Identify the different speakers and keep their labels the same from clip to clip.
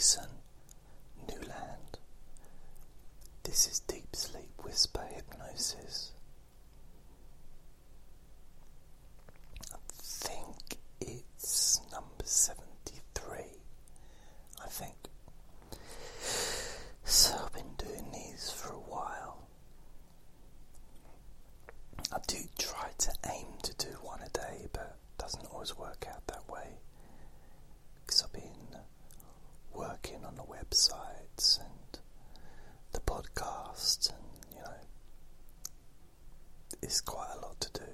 Speaker 1: Jason Newland. This is Deep Sleep Whisper Hypnosis. I think it's number 73. I think. So I've been doing these for a while. I do try to aim to do one a day, but it doesn't always work out that way because I've been working on the websites and the podcast, and you know, it's quite a lot to do.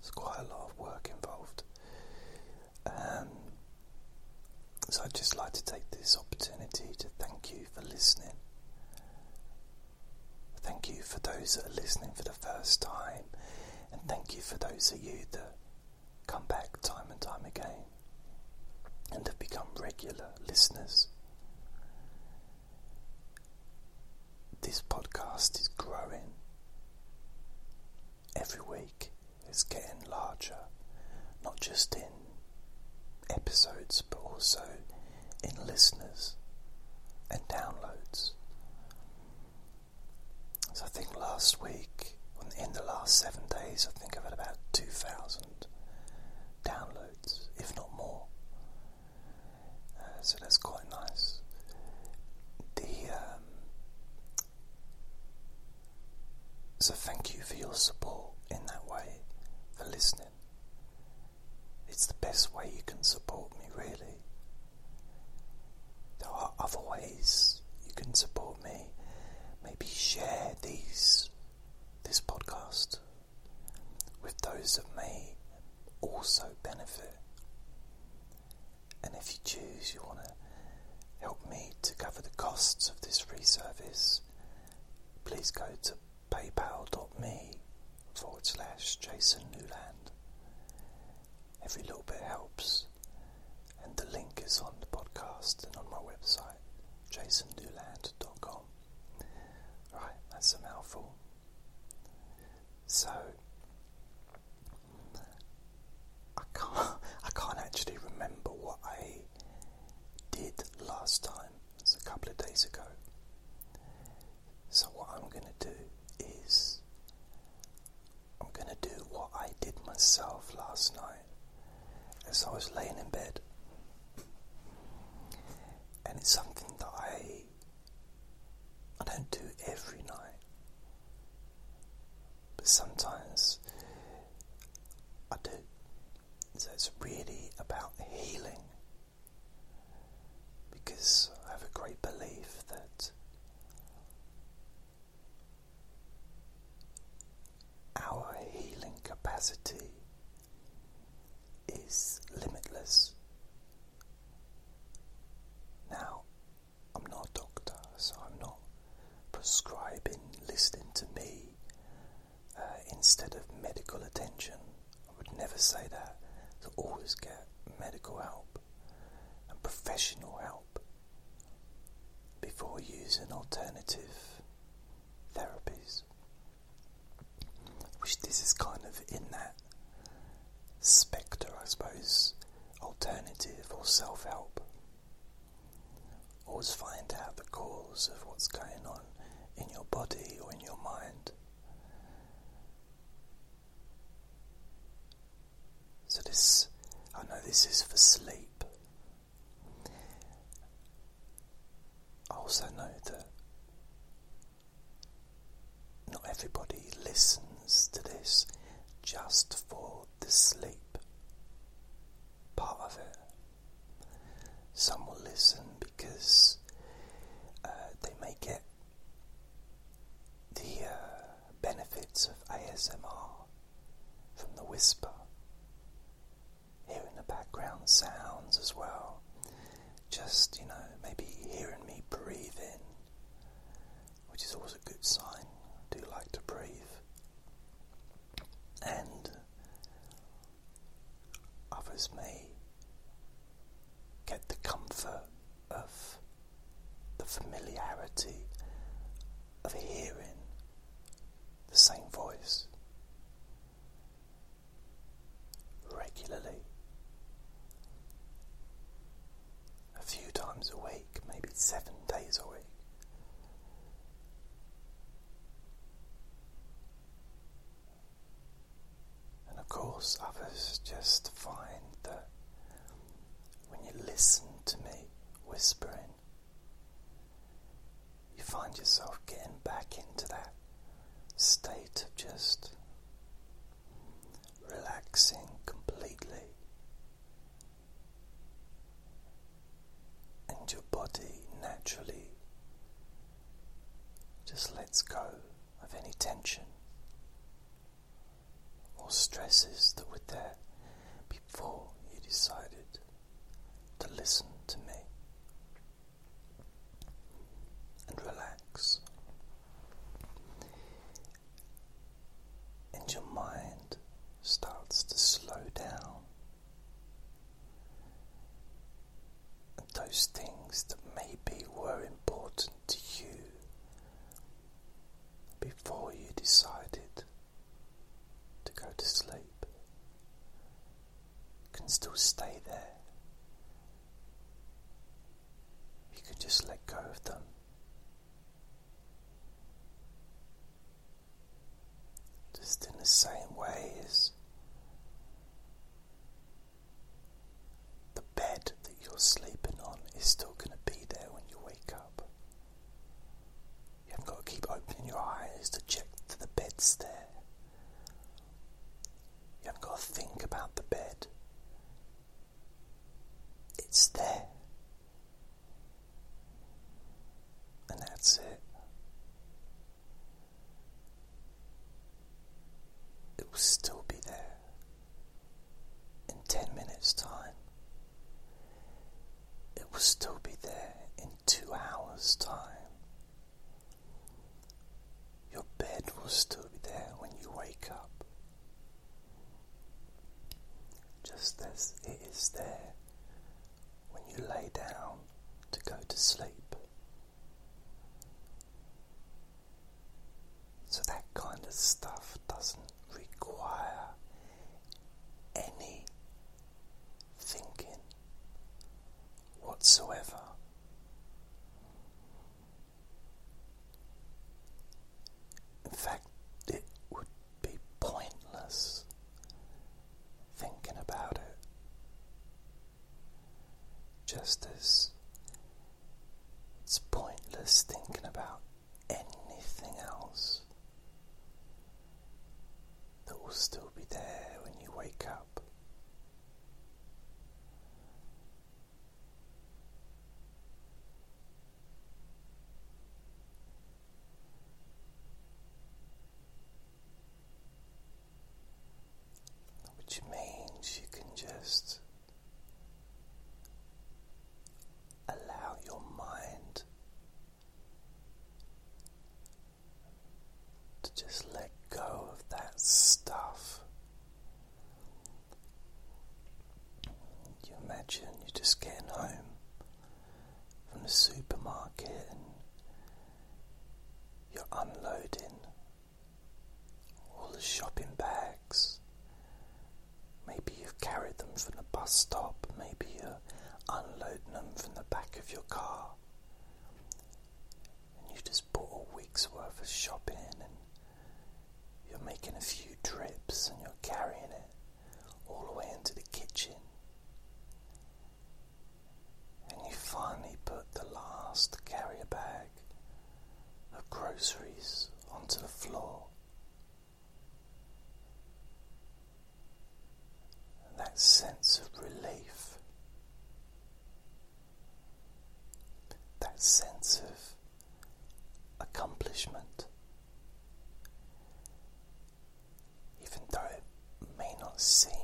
Speaker 1: There's quite a lot of work involved. Um, so I'd just like to take this opportunity to thank you for listening. Thank you for those that are listening for the first time, and thank you for those of you that come back time and time again and have become regular listeners. This podcast is growing every week, it's getting larger, not just in episodes but also in listeners and downloads. So I think last week, in the last seven days, I think I've had about 2,000 downloads, if not more. Uh, so that's quite nice. The um, so thank you for your support in that way, for listening. It's the best way you can support me, really. There are other ways you can support me. Maybe share these this podcast with those that may also benefit. And if you choose, you want to help me to cover the costs of this free service, please go to paypal.me forward slash Jason Newland. Every little bit helps, and the link is on the podcast and on my website, jasonnewland.com. Right, that's a mouthful. So, I can't, I can't actually remember what I did last time. It's a couple of days ago. So, what I'm going to do is I'm going to do what I did myself last night as I was laying in bed. And it's something that I I don't do every night. But sometimes I do. So it's really about healing. Because I have a great belief that our healing capacity is limitless. Now, I'm not a doctor, so I'm not prescribing listening to me uh, instead of medical attention. I would never say that. To always get medical help and professional help before using alternative therapies. Which this is kind of in that spectre, I suppose, alternative or self help. Always find out the cause of what's going on in your body or in your mind. So, this, this is for sleep. I also know that not everybody listens to this just for the sleep with that. just as it is there when you lay down to go to sleep. So that kind of stuff doesn't require any thinking whatsoever. will still be there when you wake up. sim.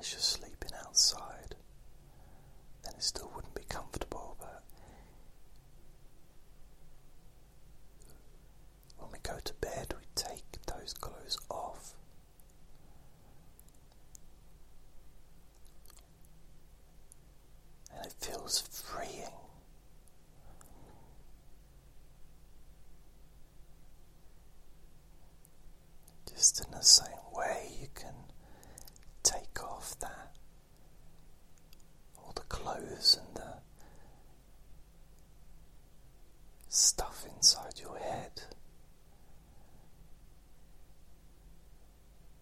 Speaker 1: tenaciously.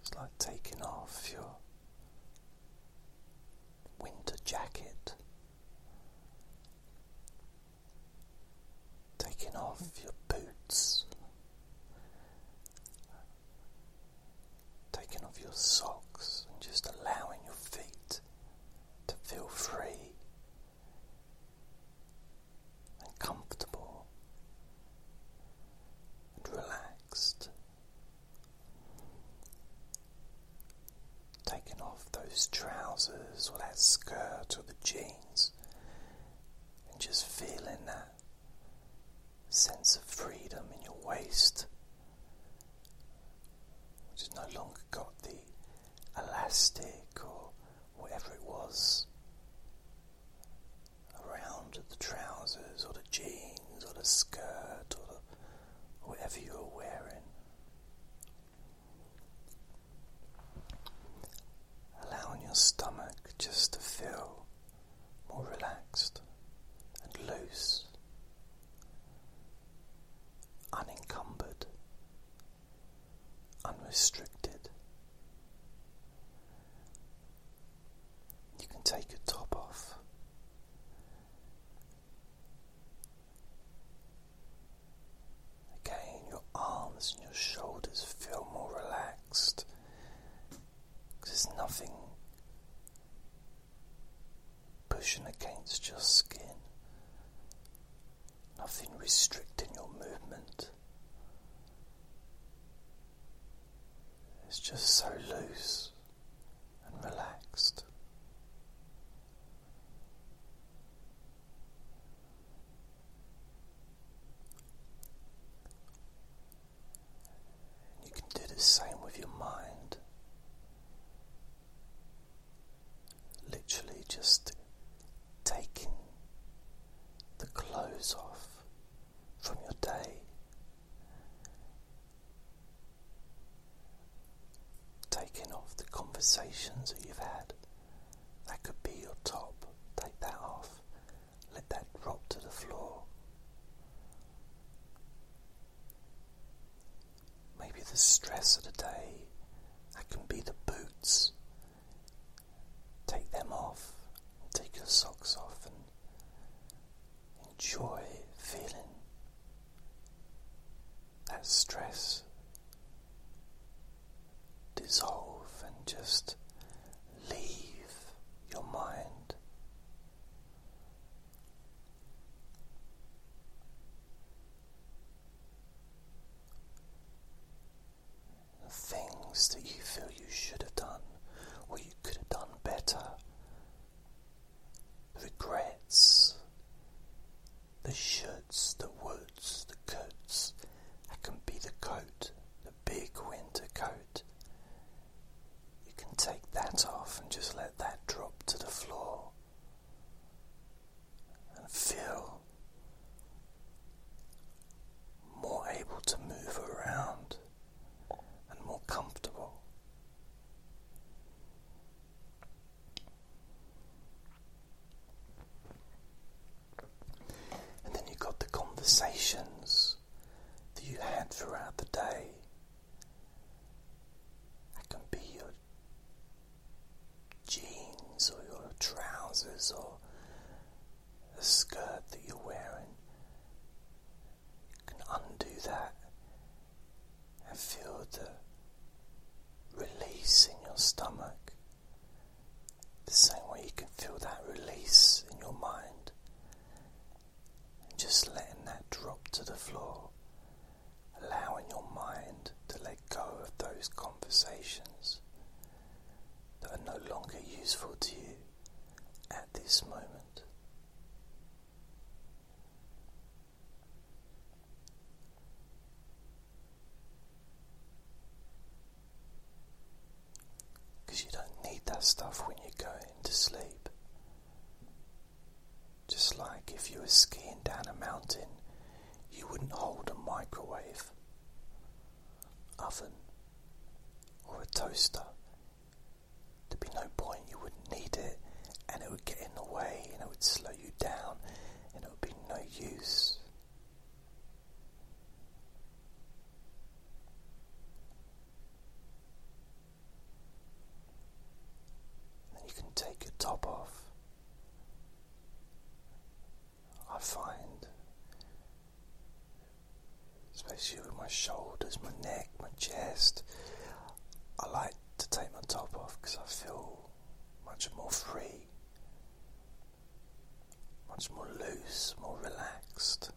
Speaker 1: It's like taking off your winter jacket, taking off your boots, taking off your socks. no longer got the elastic or whatever it was around the trousers or the jeans or the skirt or the, whatever you were shoulders feel more relaxed because there's nothing pushing against your skin, nothing restricting your movement. It's just so loose. conversations that you've had. That could be your top. Take that off. Let that drop to the floor. Maybe the stress of the day that you feel you should throughout the stuff when you're going to sleep. Just like if you were skiing down a mountain, you wouldn't hold a microwave, oven, or a toaster. There'd be no point, you wouldn't need it, and it would get in the way, and it would slow you down, and it would be no use. especially with my shoulders, my neck, my chest. I like to take my top off because I feel much more free, much more loose, more relaxed.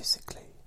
Speaker 1: physically.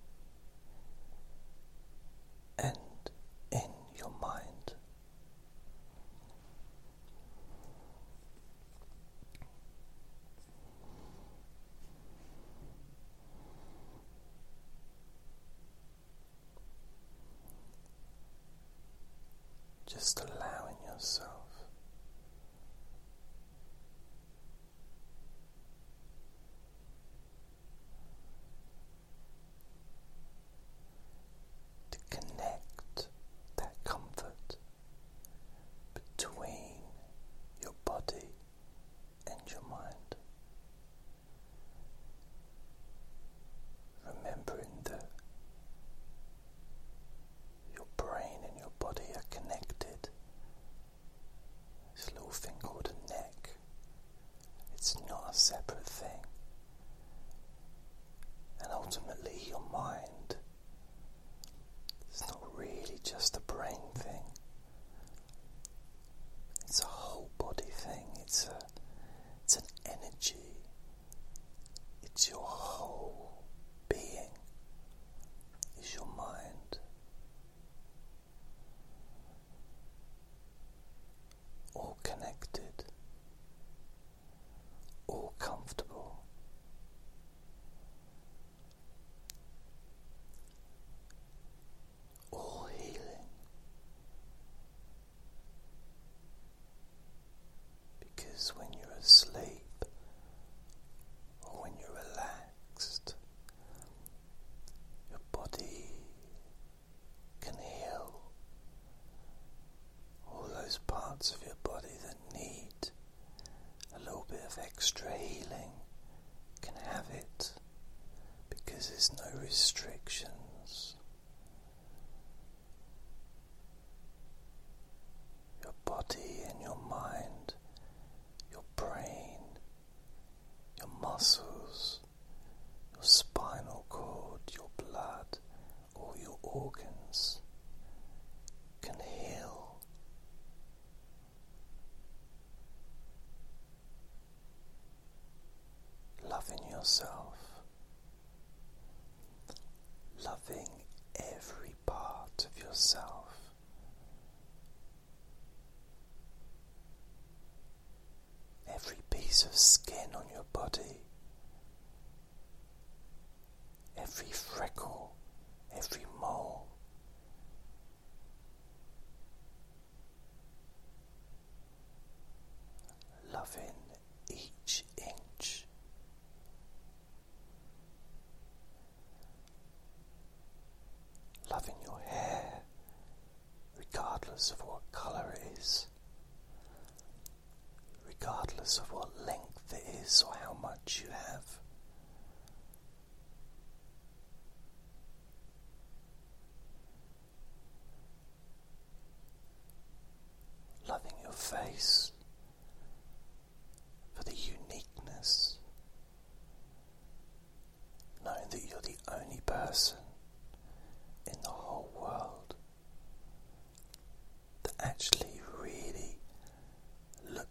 Speaker 1: Nothing.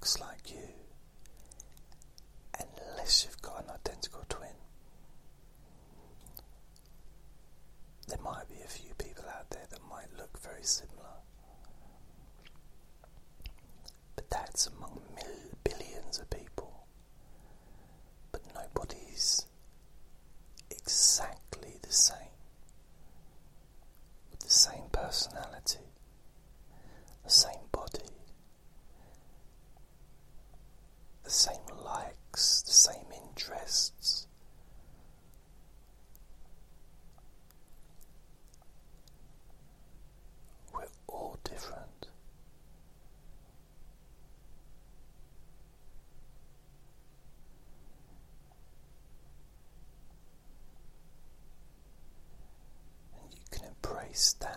Speaker 1: looks like you, unless you've got an identical twin. There might be a few people out there that might look very similar, but that's among mil- billions of people. está.